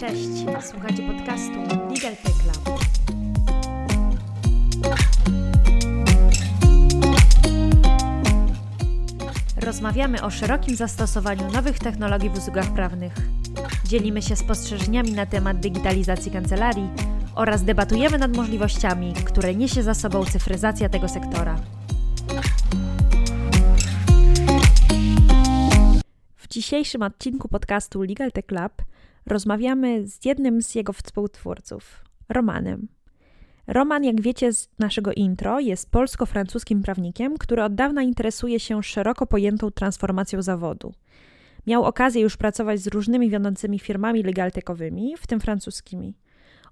Cześć, słuchacie podcastu Legal Tech Lab. Rozmawiamy o szerokim zastosowaniu nowych technologii w usługach prawnych. Dzielimy się spostrzeżeniami na temat digitalizacji kancelarii oraz debatujemy nad możliwościami, które niesie za sobą cyfryzacja tego sektora. W dzisiejszym odcinku podcastu Legal Tech Lab rozmawiamy z jednym z jego współtwórców, Romanem. Roman, jak wiecie z naszego intro, jest polsko-francuskim prawnikiem, który od dawna interesuje się szeroko pojętą transformacją zawodu. Miał okazję już pracować z różnymi wiodącymi firmami legaltekowymi, w tym francuskimi.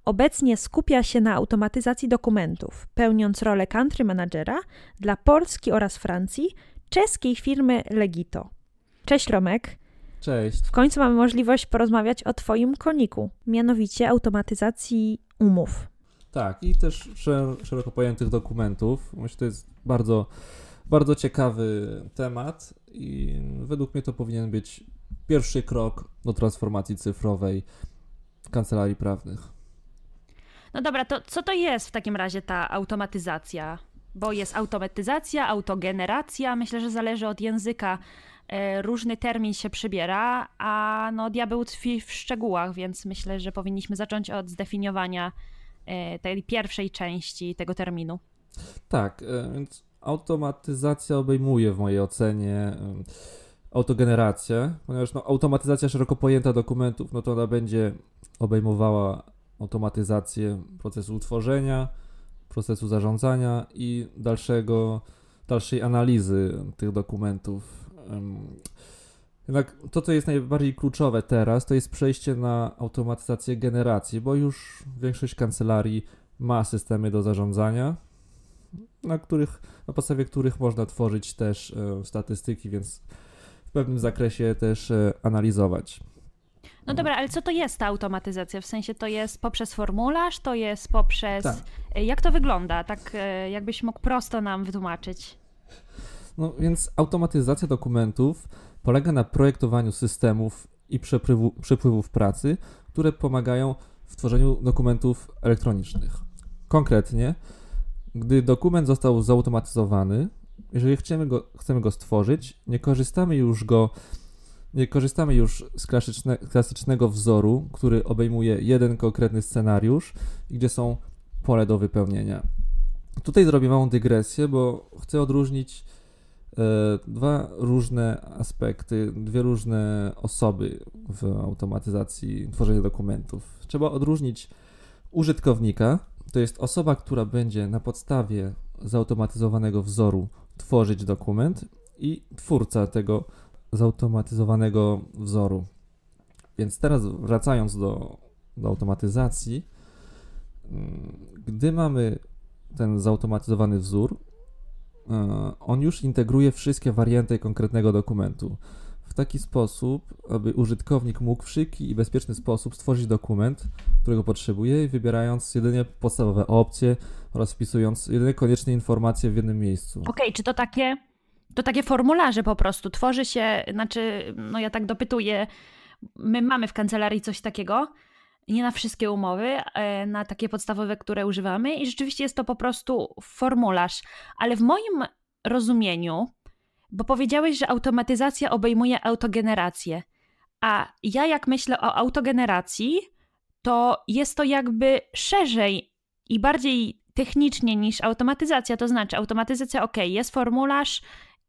Obecnie skupia się na automatyzacji dokumentów, pełniąc rolę country managera dla Polski oraz Francji czeskiej firmy Legito. Cześć Romek. Cześć. W końcu mamy możliwość porozmawiać o Twoim koniku, mianowicie automatyzacji umów. Tak, i też szeroko pojętych dokumentów. Myślę, że to jest bardzo, bardzo ciekawy temat i według mnie to powinien być pierwszy krok do transformacji cyfrowej kancelarii prawnych. No dobra, to co to jest w takim razie ta automatyzacja? Bo jest automatyzacja, autogeneracja, myślę, że zależy od języka. E, różny termin się przybiera, a no diabeł tkwi w szczegółach, więc myślę, że powinniśmy zacząć od zdefiniowania e, tej pierwszej części tego terminu. Tak, e, więc automatyzacja obejmuje w mojej ocenie autogenerację, ponieważ no, automatyzacja szeroko pojęta dokumentów, no to ona będzie obejmowała automatyzację procesu utworzenia, procesu zarządzania i dalszego, dalszej analizy tych dokumentów. Jednak to, co jest najbardziej kluczowe teraz, to jest przejście na automatyzację generacji, bo już większość kancelarii ma systemy do zarządzania, na, których, na podstawie których można tworzyć też e, statystyki, więc w pewnym zakresie też e, analizować. No dobra, ale co to jest ta automatyzacja? W sensie to jest poprzez formularz, to jest poprzez. Tak. E, jak to wygląda? Tak, e, jakbyś mógł prosto nam wytłumaczyć. No więc automatyzacja dokumentów polega na projektowaniu systemów i przepływu, przepływów pracy, które pomagają w tworzeniu dokumentów elektronicznych. Konkretnie, gdy dokument został zautomatyzowany, jeżeli chcemy go, chcemy go stworzyć, nie korzystamy już go nie korzystamy już z klasyczne, klasycznego wzoru, który obejmuje jeden konkretny scenariusz, gdzie są pole do wypełnienia. Tutaj zrobię małą dygresję, bo chcę odróżnić dwa różne aspekty, dwie różne osoby w automatyzacji tworzenia dokumentów. Trzeba odróżnić użytkownika, to jest osoba, która będzie na podstawie zautomatyzowanego wzoru tworzyć dokument i twórca tego zautomatyzowanego wzoru. Więc teraz wracając do, do automatyzacji, mm, gdy mamy ten zautomatyzowany wzór, e, on już integruje wszystkie warianty konkretnego dokumentu w taki sposób, aby użytkownik mógł w szybki i bezpieczny sposób stworzyć dokument, którego potrzebuje, wybierając jedynie podstawowe opcje oraz wpisując jedyne konieczne informacje w jednym miejscu. Okej, okay, czy to takie to takie formularze po prostu tworzy się, znaczy, no ja tak dopytuję, my mamy w kancelarii coś takiego, nie na wszystkie umowy, e, na takie podstawowe, które używamy i rzeczywiście jest to po prostu formularz, ale w moim rozumieniu, bo powiedziałeś, że automatyzacja obejmuje autogenerację, a ja jak myślę o autogeneracji, to jest to jakby szerzej i bardziej technicznie niż automatyzacja, to znaczy automatyzacja, ok, jest formularz,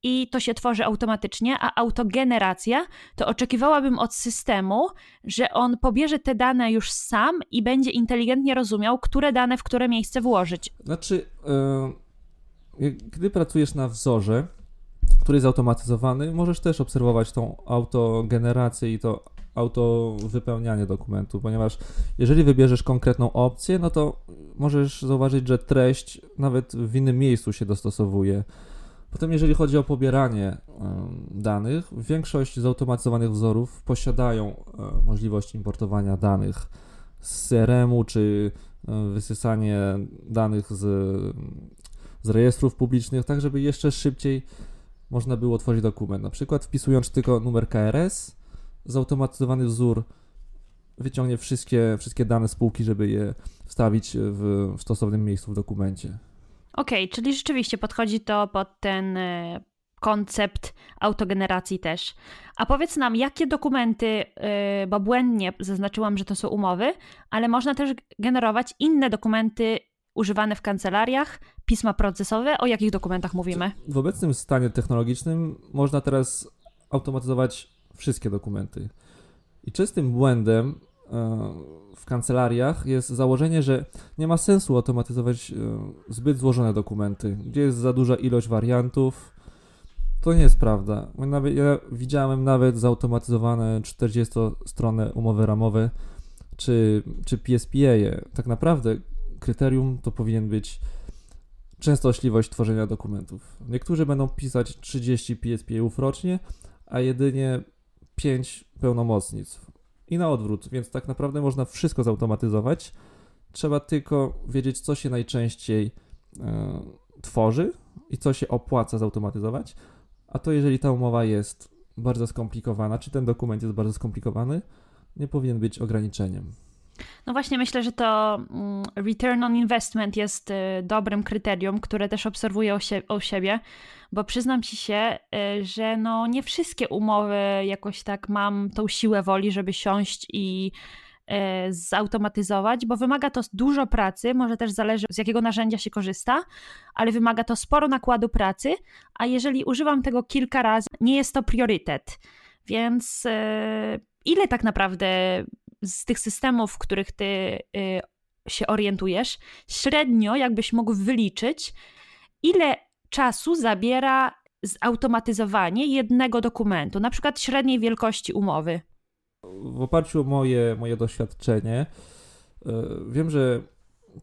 i to się tworzy automatycznie, a autogeneracja to oczekiwałabym od systemu, że on pobierze te dane już sam i będzie inteligentnie rozumiał, które dane w które miejsce włożyć. Znaczy, yy, gdy pracujesz na wzorze, który jest automatyzowany, możesz też obserwować tą autogenerację i to auto wypełnianie dokumentu, ponieważ jeżeli wybierzesz konkretną opcję, no to możesz zauważyć, że treść nawet w innym miejscu się dostosowuje. Potem, jeżeli chodzi o pobieranie danych, większość zautomatyzowanych wzorów posiadają e, możliwość importowania danych z CRM-u czy e, wysysanie danych z, z rejestrów publicznych, tak żeby jeszcze szybciej można było tworzyć dokument. Na przykład wpisując tylko numer KRS, zautomatyzowany wzór wyciągnie wszystkie, wszystkie dane spółki, żeby je wstawić w, w stosownym miejscu w dokumencie. Okej, okay, czyli rzeczywiście podchodzi to pod ten e, koncept autogeneracji też. A powiedz nam, jakie dokumenty, e, bo błędnie zaznaczyłam, że to są umowy, ale można też generować inne dokumenty używane w kancelariach, pisma procesowe. O jakich dokumentach mówimy? W obecnym stanie technologicznym można teraz automatyzować wszystkie dokumenty. I czystym błędem w kancelariach jest założenie, że nie ma sensu automatyzować e, zbyt złożone dokumenty, gdzie jest za duża ilość wariantów. To nie jest prawda. Ja widziałem nawet zautomatyzowane 40-stronne umowy ramowe czy, czy PSPA. -e. Tak naprawdę kryterium to powinien być częstotliwość tworzenia dokumentów. Niektórzy będą pisać 30 PSPA-ów rocznie, a jedynie 5 pełnomocnictw. I na odwrót, więc tak naprawdę można wszystko zautomatyzować. Trzeba tylko wiedzieć, co się najczęściej e, tworzy i co się opłaca zautomatyzować. A to jeżeli ta umowa jest bardzo skomplikowana, czy ten dokument jest bardzo skomplikowany, nie powinien być ograniczeniem. No właśnie, myślę, że to mm, return on investment jest y, dobrym kryterium, które też obserwuję u, siebie, bo przyznam ci się, y, że no nie wszystkie umowy jakoś tak mam tą siłę woli, żeby siąść i y, zautomatyzować, bo wymaga to dużo pracy, może też zależy z jakiego narzędzia się korzysta, ale wymaga to sporo nakładu pracy, a jeżeli używam tego kilka razy, nie jest to priorytet. Więc ile tak naprawdę z tych systemów, w których ty y, się orientujesz, średnio jakbyś mógł wyliczyć, ile czasu zabiera zautomatyzowanie jednego dokumentu, na przykład średniej wielkości umowy? W oparciu o moje, moje doświadczenie, y, wiem, że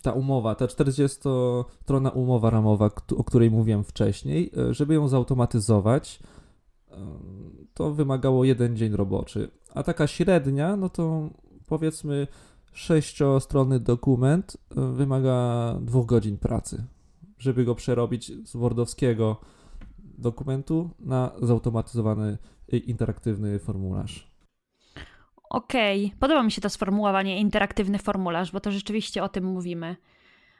ta umowa, ta 40-strona umowa ramowa, o której mówiłem wcześniej, y, żeby ją zautomatyzować, to wymagało jeden dzień roboczy. A taka średnia, no to powiedzmy sześciostronny dokument e, wymaga dwóch godzin pracy, żeby go przerobić z wordowskiego dokumentu na zautomatyzowany interaktywny formularz. Okej, okay. podoba mi się to sformułowanie interaktywny formularz, bo to rzeczywiście o tym mówimy.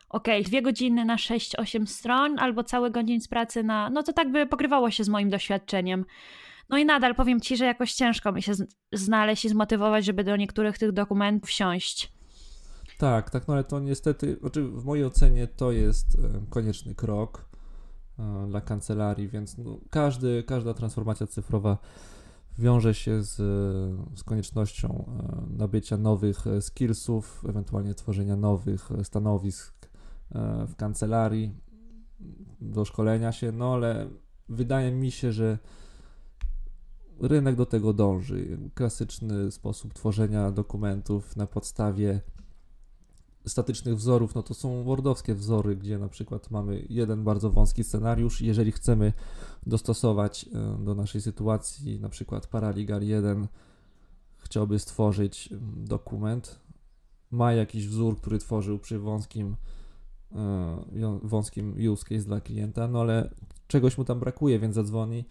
Okej, okay. dwie godziny na 6-8 stron, albo cały godzin z pracy na. No to tak by pokrywało się z moim doświadczeniem. No i nadal powiem ci, że jakoś ciężko mi się znaleźć i zmotywować, żeby do niektórych tych dokumentów wsiąść. Tak, tak, no ale to niestety, znaczy w mojej ocenie to jest e, konieczny krok e, dla kancelarii, więc no, każdy, każda transformacja cyfrowa wiąże się z, z koniecznością e, nabycia nowych skillsów, ewentualnie tworzenia nowych stanowisk w kancelarii, do szkolenia się, no ale wydaje mi się, że rynek do tego dąży. Klasyczny sposób tworzenia dokumentów na podstawie statycznych wzorów, no to są wordowskie wzory, gdzie na przykład mamy jeden bardzo wąski scenariusz. Jeżeli chcemy dostosować e, do naszej sytuacji, na przykład Paralegal 1 chciałby stworzyć dokument, ma jakiś wzór, który tworzył przy wąskim, e, wąskim use case dla klienta, no ale czegoś mu tam brakuje, więc zadzwoni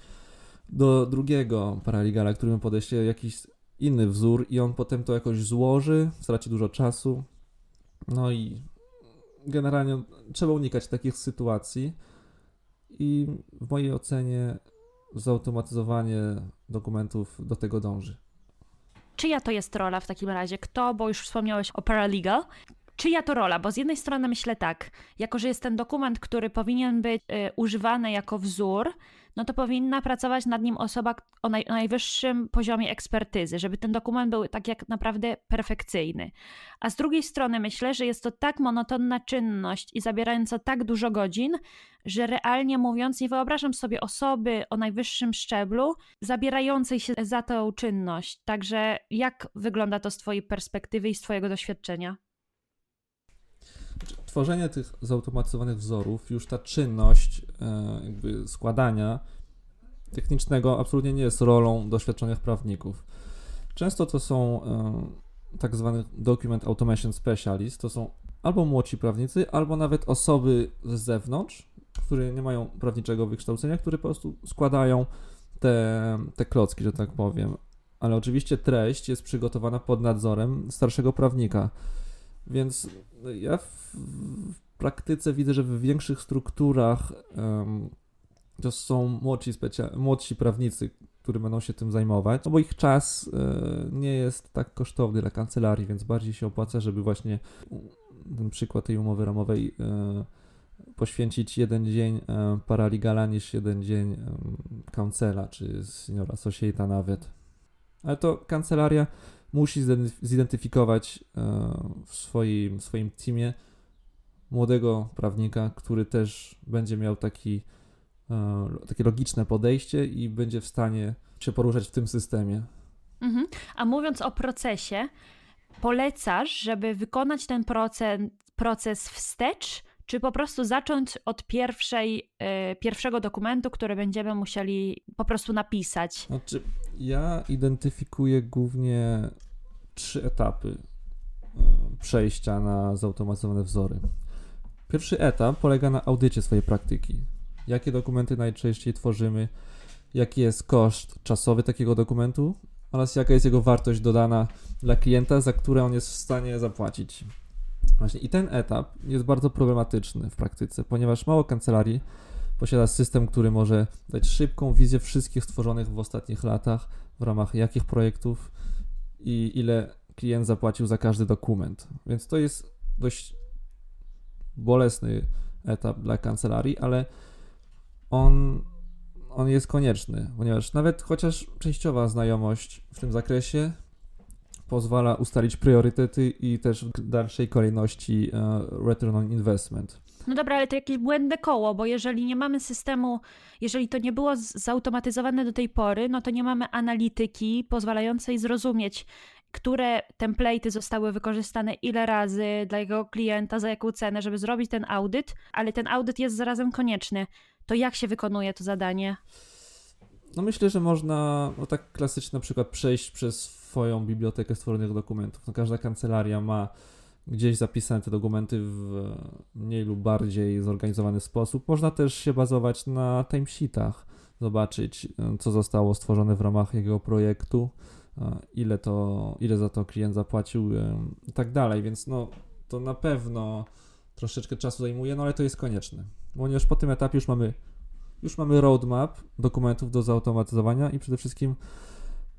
do drugiego paraligala, którym podeśle jakiś inny wzór i on potem to jakoś złoży, straci dużo czasu. No i generalnie trzeba unikać takich sytuacji i w mojej ocenie zautomatyzowanie dokumentów do tego dąży. Czyja to jest rola w takim razie? Kto, bo już wspomniałeś o paralegal, czyja to rola? Bo z jednej strony myślę tak, jako że jest ten dokument, który powinien być y, używany jako wzór, no to powinna pracować nad nim osoba o, naj, najwyższym poziomie ekspertyzy, żeby ten dokument był tak jak naprawdę perfekcyjny. A z drugiej strony myślę, że jest to tak monotonna czynność i zabierająca tak dużo godzin, że realnie mówiąc, nie wyobrażam sobie osoby o najwyższym szczeblu zabierającej się za tą czynność. Także jak wygląda to z Twojej perspektywy i z Twojego doświadczenia? Tworzenie tych zautomatyzowanych wzorów, już ta czynność e, jakby składania technicznego absolutnie nie jest rolą doświadczonych prawników. Często to są e, tak zwany document automation specialist, to są albo młodsi prawnicy, albo nawet osoby z zewnątrz, które nie mają prawniczego wykształcenia, które po prostu składają te, te klocki, że tak powiem. ale oczywiście treść jest przygotowana pod nadzorem starszego prawnika. Więc ja w, praktyce widzę, że w większych strukturach um, to są młodsi, specia- młodsi prawnicy, którzy będą się tym zajmować, no bo ich czas e, nie jest tak kosztowny dla kancelarii, więc bardziej się opłaca, żeby właśnie ten przykład tej umowy ramowej e, poświęcić jeden dzień e, paraligala niż jeden dzień counsela czy senior associate'a nawet. Ale to kancelaria musi zidentyfikować e, w swoim, w swoim teamie młodego prawnika, który też będzie miał taki, e, takie logiczne podejście i będzie w stanie się poruszać w tym systemie. Mhm. A mówiąc o procesie, polecasz, żeby wykonać ten proces, proces wstecz, czy po prostu zacząć od pierwszej, y, pierwszego dokumentu, który będziemy musieli po prostu napisać? Znaczy, ja identyfikuję głównie trzy etapy y, przejścia na zautomatyzowane wzory. Pierwszy etap polega na audycie swojej praktyki. Jakie dokumenty najczęściej tworzymy, jaki jest koszt czasowy takiego dokumentu oraz jaka jest jego wartość dodana dla klienta, za które on jest w stanie zapłacić. Właśnie i ten etap jest bardzo problematyczny w praktyce, ponieważ mało kancelarii posiada system, który może dać szybką wizję wszystkich stworzonych w ostatnich latach, w ramach jakich projektów i ile klient zapłacił za każdy dokument. Więc to jest dość bolesny etap dla kancelarii, ale on, on jest konieczny, ponieważ nawet chociaż częściowa znajomość w tym zakresie pozwala ustalić priorytety i też w dalszej kolejności e, return on investment. No dobra, ale to jakieś błędne koło, bo jeżeli nie mamy systemu, jeżeli to nie było zautomatyzowane do tej pory, no to nie mamy analityki pozwalającej zrozumieć, które template'y zostały wykorzystane ile razy dla jego klienta, za jaką cenę, żeby zrobić ten audyt, ale ten audyt jest zarazem konieczny. To jak się wykonuje to zadanie? No myślę, że można, no tak klasycznie na przykład przejść przez swoją bibliotekę stworzonych dokumentów. No każda kancelaria ma gdzieś zapisane te dokumenty w mniej lub bardziej zorganizowany sposób. Można też się bazować na timesheetach, zobaczyć co zostało stworzone w ramach jego projektu, ile, to, ile za to klient zapłacił i tak dalej, więc no to na pewno troszeczkę czasu zajmuje, no ale to jest konieczne, ponieważ po tym etapie już mamy już mamy roadmap dokumentów do zautomatyzowania i przede wszystkim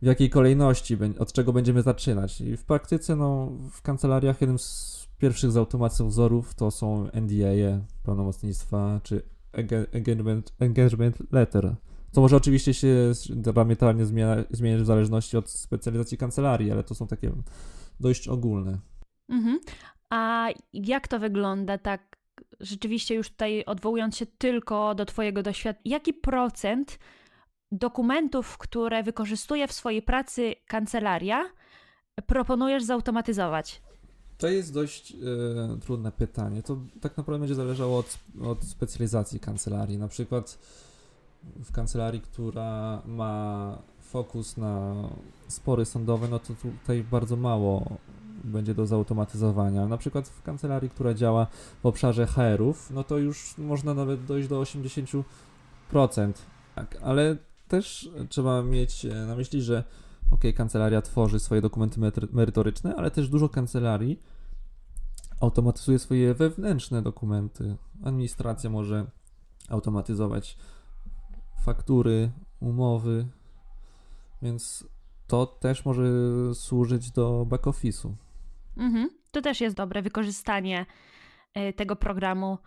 w jakiej kolejności, od czego będziemy zaczynać. I w praktyce, no, w kancelariach jednym z pierwszych zautomatyzowanych wzorów to są NDA, pełnomocnictwa, czy engagement, engagement letter. Co może oczywiście się diametralnie zmieniać w zależności od specjalizacji kancelarii, ale to są takie dość ogólne. Mhm. A jak to wygląda tak rzeczywiście już tutaj odwołując się tylko do Twojego doświadczenia, jaki procent dokumentów, które wykorzystuje w swojej pracy kancelaria, proponujesz zautomatyzować? To jest dość e, trudne pytanie. To tak naprawdę będzie zależało od, od specjalizacji kancelarii. Na przykład w kancelarii, która ma fokus na spory sądowe, no to tutaj bardzo mało będzie do zautomatyzowania. Na przykład w kancelarii, która działa w obszarze HR-ów, no to już można nawet dojść do 80%. Tak, ale też trzeba mieć na myśli, że ok, kancelaria tworzy swoje dokumenty merytoryczne, ale też dużo kancelarii automatyzuje swoje wewnętrzne dokumenty. Administracja może automatyzować faktury, umowy, więc to też może służyć do back office'u. Mhm. To też jest dobre wykorzystanie y, tego programu,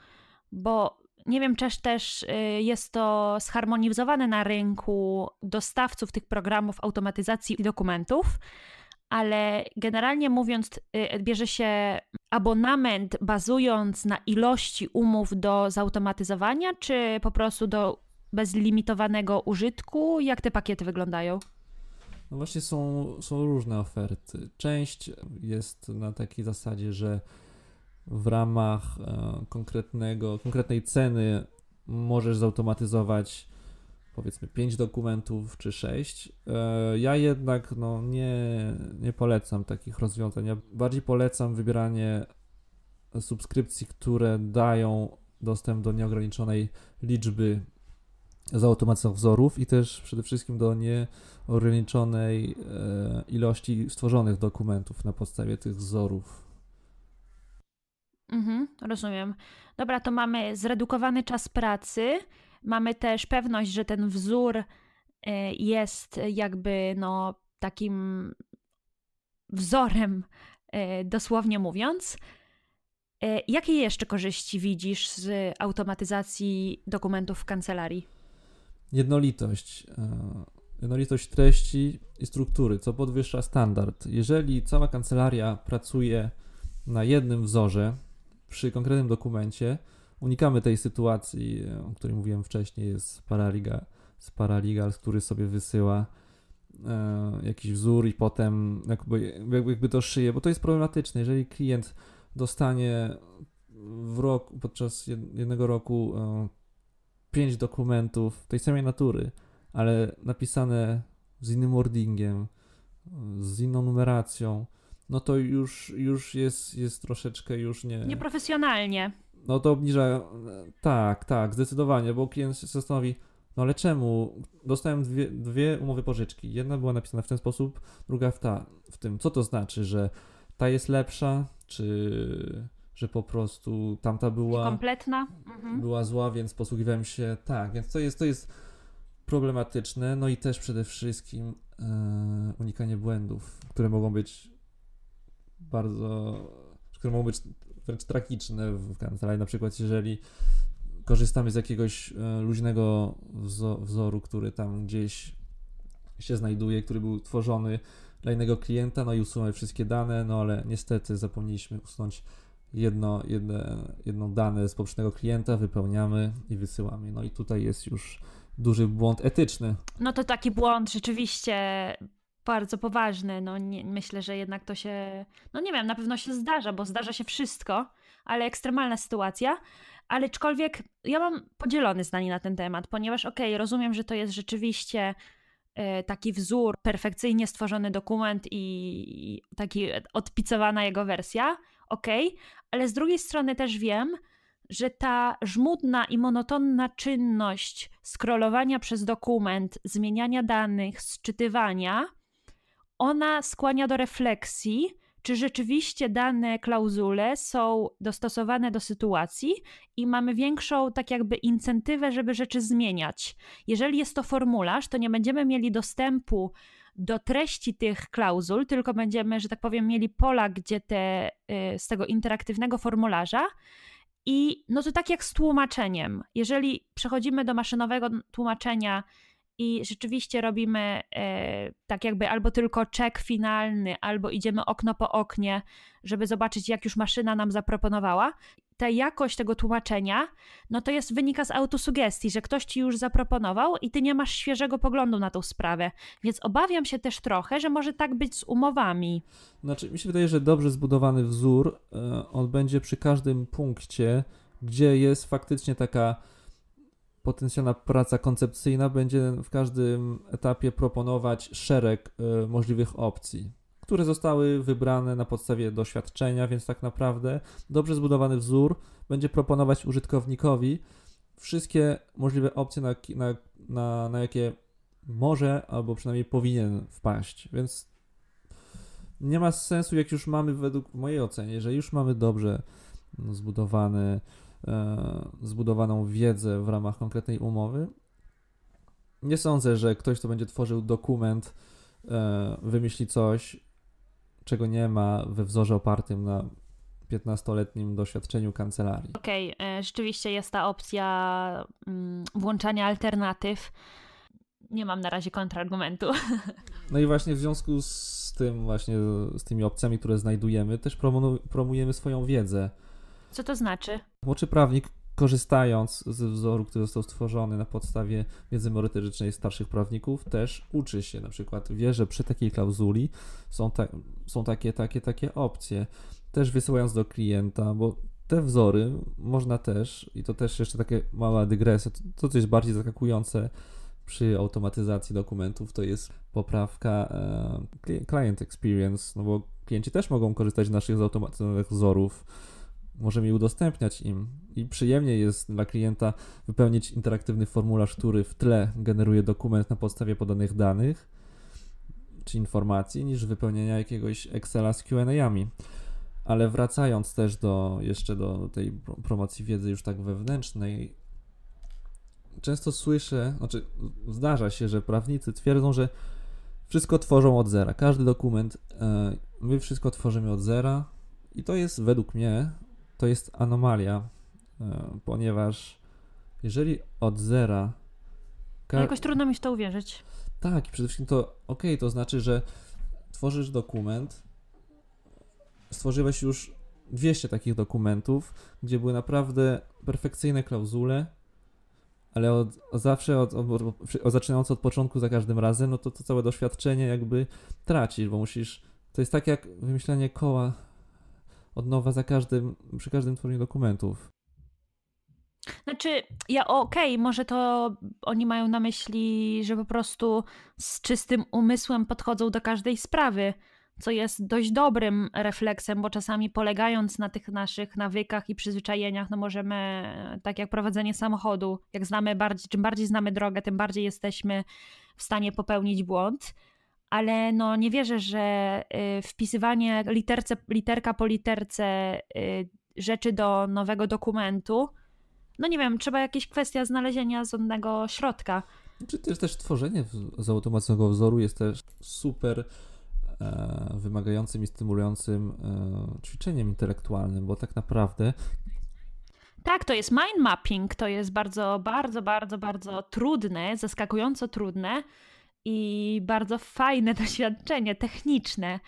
bo nie wiem, czy też y, jest to zharmonizowane na rynku dostawców tych programów automatyzacji dokumentów, ale generalnie mówiąc, y, bierze się abonament bazując na ilości umów do zautomatyzowania, czy po prostu do bezlimitowanego użytku? Jak te pakiety wyglądają? No właśnie są, są różne oferty. Część jest na takiej zasadzie, że w ramach e, konkretnego, konkretnej ceny możesz zautomatyzować powiedzmy 5 dokumentów czy 6. E, ja jednak no, nie, nie polecam takich rozwiązań. Ja bardziej polecam wybieranie subskrypcji, które dają dostęp do nieograniczonej liczby zautomatyzowanych wzorów i też przede wszystkim do nieograniczonej e, ilości stworzonych dokumentów na podstawie tych wzorów. Mhm, rozumiem. Dobra, to mamy zredukowany czas pracy. Mamy też pewność, że ten wzór e, jest jakby no takim wzorem, e, dosłownie mówiąc. E, jakie jeszcze korzyści widzisz z automatyzacji dokumentów w kancelarii? Jednolitość. Jednolitość treści i struktury, co podwyższa standard. Jeżeli cała kancelaria pracuje na jednym wzorze, przy konkretnym dokumencie unikamy tej sytuacji, o której mówiłem wcześniej, jest paraliga, z paralegal, który sobie wysyła e, jakiś wzór i potem jakby, jakby to szyje, bo to jest problematyczne. Jeżeli klient dostanie w roku, podczas jednego roku e, pięć dokumentów tej samej natury, ale napisane z innym wordingiem, z inną numeracją, no to już, już jest, jest troszeczkę już nie... Nieprofesjonalnie. No to obniża... Tak, tak, zdecydowanie, bo klient się zastanowi, no ale czemu? Dostałem dwie, dwie umowy pożyczki. Jedna była napisana w ten sposób, druga w, ta, w tym. Co to znaczy, że ta jest lepsza, czy że po prostu tamta była... Kompletna? Mhm. Była zła, więc posługiwałem się... Tak, więc to jest, to jest problematyczne. No i też przede wszystkim e, unikanie błędów, które mogą być bardzo, które mogą być wręcz tragiczne w kancelarii. Na przykład, jeżeli korzystamy z jakiegoś e, luźnego wzoru, który tam gdzieś się znajduje, który był tworzony dla innego klienta, no i usuwamy wszystkie dane, no ale niestety zapomnieliśmy usunąć jedno, jedne, jedno dane z poprzedniego klienta, wypełniamy i wysyłamy. No i tutaj jest już duży błąd etyczny. No to taki błąd rzeczywiście bardzo poważny. No nie, myślę, że jednak to się, no nie wiem, na pewno się zdarza, bo zdarza się wszystko, ale ekstremalna sytuacja. Ale aczkolwiek ja mam podzielone zdanie na ten temat, ponieważ okej, okay, rozumiem, że to jest rzeczywiście y, taki wzór, perfekcyjnie stworzony dokument i taki odpicowana jego wersja, okej, okay, ale z drugiej strony też wiem, że ta żmudna i monotonna czynność scrollowania przez dokument, zmieniania danych, sczytywania ona skłania do refleksji, czy rzeczywiście dane klauzule są dostosowane do sytuacji i mamy większą, tak jakby, incentywę, żeby rzeczy zmieniać. Jeżeli jest to formularz, to nie będziemy mieli dostępu do treści tych klauzul, tylko będziemy, że tak powiem, mieli pola, gdzie te y, z tego interaktywnego formularza. I no to tak jak z tłumaczeniem. Jeżeli przechodzimy do maszynowego tłumaczenia i rzeczywiście robimy e, tak jakby albo tylko czek finalny, albo idziemy okno po oknie, żeby zobaczyć, jak już maszyna nam zaproponowała. Ta jakość tego tłumaczenia, no to jest wynika z autosugestii, że ktoś ci już zaproponował i ty nie masz świeżego poglądu na tą sprawę. Więc obawiam się też trochę, że może tak być z umowami. Znaczy, mi się wydaje, że dobrze zbudowany wzór, e, on będzie przy każdym punkcie, gdzie jest faktycznie taka potencjalna praca koncepcyjna będzie w każdym etapie proponować szereg y, możliwych opcji, które zostały wybrane na podstawie doświadczenia, więc tak naprawdę dobrze zbudowany wzór będzie proponować użytkownikowi wszystkie możliwe opcje, na, na, na, na jakie może albo przynajmniej powinien wpaść. Więc nie ma sensu, jak już mamy, według mojej ocenie, że już mamy dobrze zbudowany E, zbudowaną wiedzę w ramach konkretnej umowy. Nie sądzę, że ktoś, kto będzie tworzył dokument, e, wymyśli coś, czego nie ma we wzorze opartym na 15-letnim doświadczeniu kancelarii. Okej, okay, e, rzeczywiście jest ta opcja mm, włączania alternatyw. Nie mam na razie kontrargumentu. No i właśnie w związku z tym, właśnie z tymi opcjami, które znajdujemy, też promujemy swoją wiedzę co to znaczy? Młodszy prawnik, korzystając z wzoru, który został stworzony na podstawie wiedzy merytorycznej starszych prawników, też uczy się, na przykład wie, że przy takiej klauzuli są, ta, są takie, takie, takie opcje. Też wysyłając do klienta, bo te wzory można też, i to też jeszcze takie mała dygresja, to co jest bardziej zaskakujące przy automatyzacji dokumentów, to jest poprawka e, client experience, no bo klienci też mogą korzystać z naszych zautomatyzowanych wzorów, możemy je udostępniać im i przyjemnie jest dla klienta wypełnić interaktywny formularz, który w tle generuje dokument na podstawie podanych danych czy informacji, niż wypełnienia jakiegoś Excela z Q&A'ami. Ale wracając też do jeszcze do tej promocji wiedzy już tak wewnętrznej, często słyszę, znaczy zdarza się, że prawnicy twierdzą, że wszystko tworzą od zera. Każdy dokument, e, my wszystko tworzymy od zera i to jest według mnie, to jest anomalia, e, ponieważ jeżeli od zera. Ka- Jakoś trudno mi w to uwierzyć. Tak, i przede wszystkim to ok, to znaczy, że tworzysz dokument, stworzyłeś już 200 takich dokumentów, gdzie były naprawdę perfekcyjne klauzule, ale od, zawsze, od, od, od, zaczynając od początku za każdym razem, no to to całe doświadczenie jakby tracisz, bo musisz, to jest tak jak wymyślanie koła od nowa za każdym, przy każdym tworzeniu dokumentów. Znaczy, ja okej, okay, może to oni mają na myśli, że po prostu z czystym umysłem podchodzą do każdej sprawy, co jest dość dobrym refleksem, bo czasami polegając na tych naszych nawykach i przyzwyczajeniach, no możemy, tak jak prowadzenie samochodu, jak znamy bardziej, czym bardziej znamy drogę, tym bardziej jesteśmy w stanie popełnić błąd. Ale no nie wierzę, że y, wpisywanie literce, literka po literce y, rzeczy do nowego dokumentu, no nie wiem, trzeba jakieś kwestia znalezienia zgodnego środka. Czy też, też tworzenie zautomatyzowanego wzoru jest też super e, wymagającym i stymulującym e, ćwiczeniem intelektualnym, bo tak naprawdę tak, to jest mind mapping, to jest bardzo, bardzo, bardzo, bardzo trudne, zaskakująco trudne i bardzo fajne doświadczenie techniczne.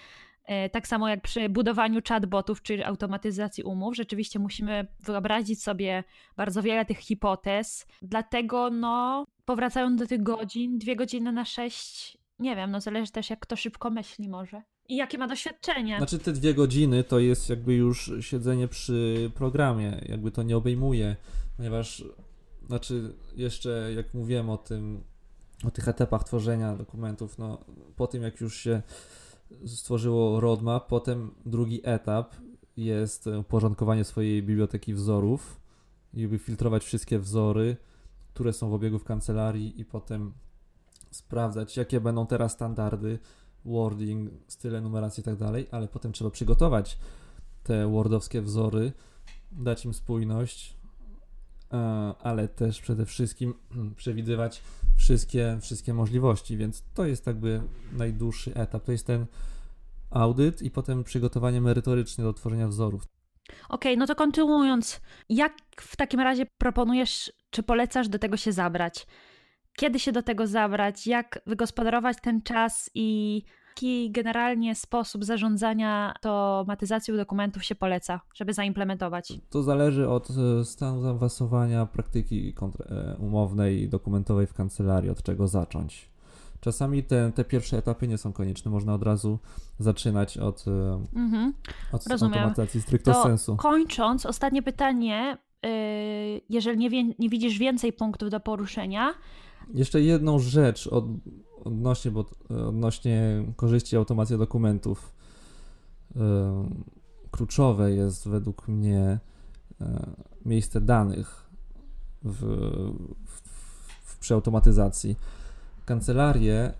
E, tak samo jak przy budowaniu chatbotów czy automatyzacji umów, rzeczywiście musimy wyobrazić sobie bardzo wiele tych hipotez. Dlatego, no, powracając do tych godzin, dwie godziny na sześć, nie wiem, no zależy też jak kto szybko myśli może. I jakie ma doświadczenie. Znaczy te dwie godziny to jest jakby już siedzenie przy programie, jakby to nie obejmuje, ponieważ, znaczy jeszcze jak mówiłem o tym, o tych etapach tworzenia dokumentów, no po tym jak już się stworzyło roadmap, potem drugi etap jest uporządkowanie swojej biblioteki wzorów i filtrować wszystkie wzory, które są w obiegu w kancelarii i potem sprawdzać, jakie będą teraz standardy, wording, style numeracji i tak dalej, ale potem trzeba przygotować te wordowskie wzory, dać im spójność, ale też przede wszystkim przewidywać wszystkie, wszystkie możliwości, więc to jest jakby najdłuższy etap. To jest ten audyt i potem przygotowanie merytoryczne do tworzenia wzorów. Okej, okay, no to kontynuując, jak w takim razie proponujesz, czy polecasz do tego się zabrać? Kiedy się do tego zabrać? Jak wygospodarować ten czas i jaki generalnie sposób zarządzania automatyzacją dokumentów się poleca, żeby zaimplementować? To zależy od e, stanu zaawansowania praktyki e, umownej i dokumentowej w kancelarii, od czego zacząć. Czasami te, te pierwsze etapy nie są konieczne, można od razu zaczynać od, e, mhm. od automatyzacji stricto to sensu. Kończąc, ostatnie pytanie. Jeżeli nie, wie, nie widzisz więcej punktów do poruszenia, jeszcze jedną rzecz od, odnośnie, bo, odnośnie korzyści automacji dokumentów. Kluczowe jest według mnie yy, miejsce danych w, w, w, przy automatyzacji. Kancelarie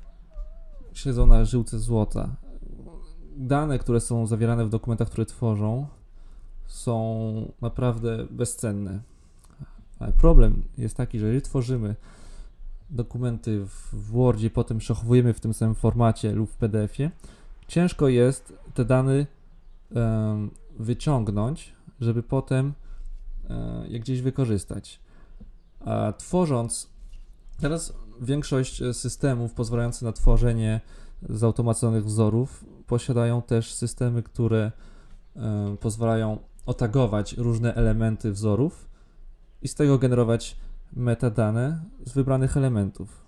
siedzą na żyłce złota. Dane, które są zawierane w dokumentach, które tworzą, są naprawdę bezcenne. Ale problem jest taki, że jeżeli tworzymy dokumenty w Wordzie, potem przechowujemy w tym samym formacie lub w PDF-ie, ciężko jest te dane wyciągnąć, żeby potem e, je gdzieś wykorzystać. A tworząc, teraz większość systemów pozwalających na tworzenie zautomatyzowanych wzorów posiadają też systemy, które pozwalają otagować różne elementy wzorów i z tego generować metadane z wybranych elementów.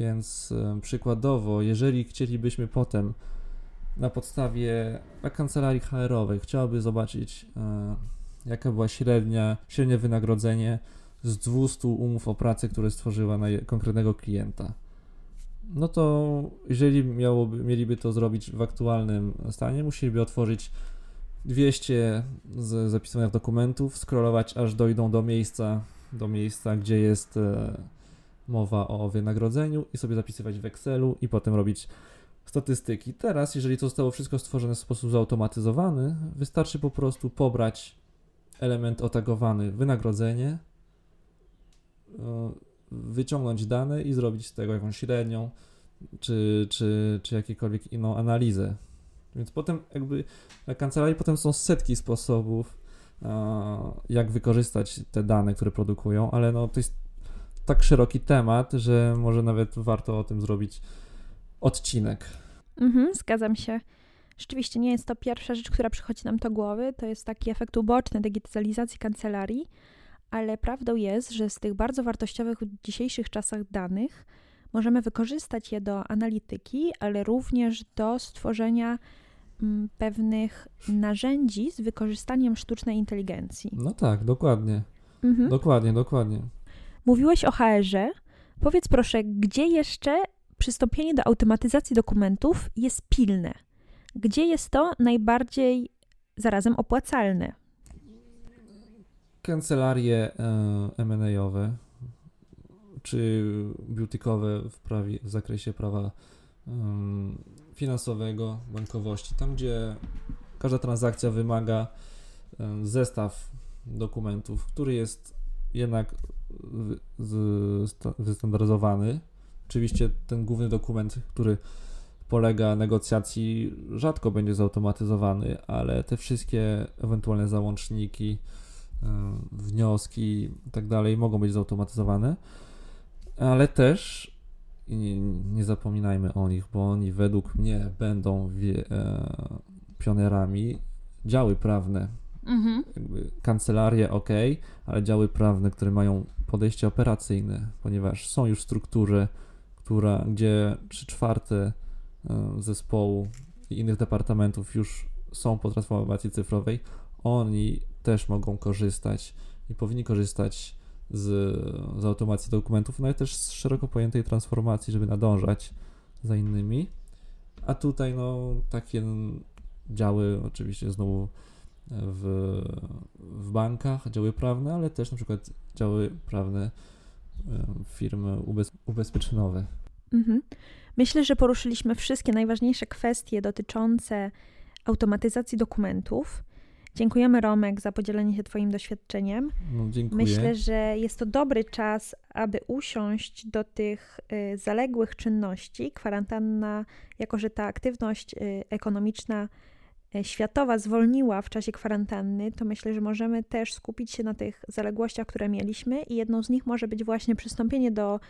Więc e, przykładowo, jeżeli chcielibyśmy potem na podstawie na kancelarii HR-owej zobaczyć, e, jaka była średnia, średnie wynagrodzenie z 200 umów o pracę, które stworzyła na konkretnego klienta. No to jeżeli miałoby, mieliby to zrobić w aktualnym stanie, musieliby otworzyć 200 z zapisywania dokumentów, scrollować aż dojdą do miejsca, do miejsca, gdzie jest e, mowa o wynagrodzeniu i sobie zapisywać w Excelu i potem robić statystyki. Teraz, jeżeli to zostało wszystko stworzone w sposób zautomatyzowany, wystarczy po prostu pobrać element otagowany wynagrodzenie, e, wyciągnąć dane i zrobić z tego jakąś średnią, czy, czy, czy jakiekolwiek inną analizę. Więc potem jakby na kancelarii potem są setki sposobów, jak wykorzystać te dane, które produkują, ale no to jest tak szeroki temat, że może nawet warto o tym zrobić odcinek. Mhm, zgadzam się. Rzeczywiście nie jest to pierwsza rzecz, która przychodzi nam do głowy. To jest taki efekt uboczny digitalizacji kancelarii, ale prawdą jest, że z tych bardzo wartościowych w dzisiejszych czasach danych możemy wykorzystać je do analityki, ale również do stworzenia pewnych narzędzi z wykorzystaniem sztucznej inteligencji. No tak, dokładnie. Mhm. Dokładnie, dokładnie. Mówiłeś o HR-ze. Powiedz proszę, gdzie jeszcze przystąpienie do automatyzacji dokumentów jest pilne? Gdzie jest to najbardziej zarazem opłacalne? Kancelarie e, M&A-owe czy beautykowe w, prawie, w zakresie prawa um, finansowego, bankowości, tam gdzie każda transakcja wymaga um, zestaw dokumentów, który jest jednak wystandaryzowany. Oczywiście ten główny dokument, który polega negocjacji, rzadko będzie zautomatyzowany, ale te wszystkie ewentualne załączniki, wnioski i tak dalej mogą być zautomatyzowane ale też nie, nie, zapominajmy o nich, bo oni według mnie będą wie, e, pionerami działy prawne. Mhm. Kancelarie ok, ale działy prawne, które mają podejście operacyjne, ponieważ są już w strukturze, która, gdzie trzy czwarte e, zespołu i innych departamentów już są po transformacji cyfrowej, oni też mogą korzystać i powinni korzystać z, z automacji dokumentów, no i też z szeroko pojętej transformacji, żeby nadążać za innymi. A tutaj no takie działy oczywiście znowu w, w bankach, działy prawne, ale też na przykład działy prawne firmy ubez, ubezpieczeniowe. Mhm. Myślę, że poruszyliśmy wszystkie najważniejsze kwestie dotyczące automatyzacji dokumentów. Dziękujemy Romek za podzielenie się Twoim doświadczeniem. No, dziękuję. Myślę, że jest to dobry czas, aby usiąść do tych y, zaległych czynności. Kwarantanna, jako że ta aktywność y, ekonomiczna y, światowa zwolniła w czasie kwarantanny, to myślę, że możemy też skupić się na tych zaległościach, które mieliśmy, i jedną z nich może być właśnie przystąpienie do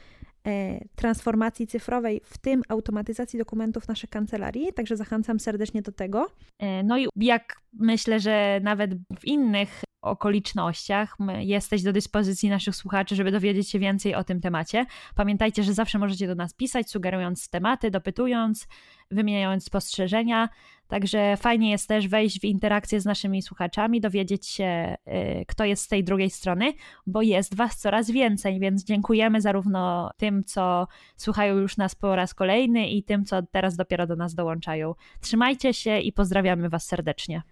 transformacji cyfrowej, w tym automatyzacji dokumentów naszych kancelarii, także zachęcam serdecznie do tego. E, no i jak myślę, że nawet w innych okolicznościach jesteś do dyspozycji naszych słuchaczy, żeby dowiedzieć się więcej o tym temacie. Pamiętajcie, że zawsze możecie do nas pisać, sugerując tematy, dopytując, wymieniając spostrzeżenia. Także fajnie jest też wejść w interakcję z naszymi słuchaczami, dowiedzieć się, y, kto jest z tej drugiej strony, bo jest Was coraz więcej, więc dziękujemy zarówno tym, co słuchają już nas po raz kolejny, i tym, co teraz dopiero do nas dołączają. Trzymajcie się i pozdrawiamy Was serdecznie.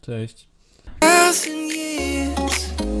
Cześć. thousand years.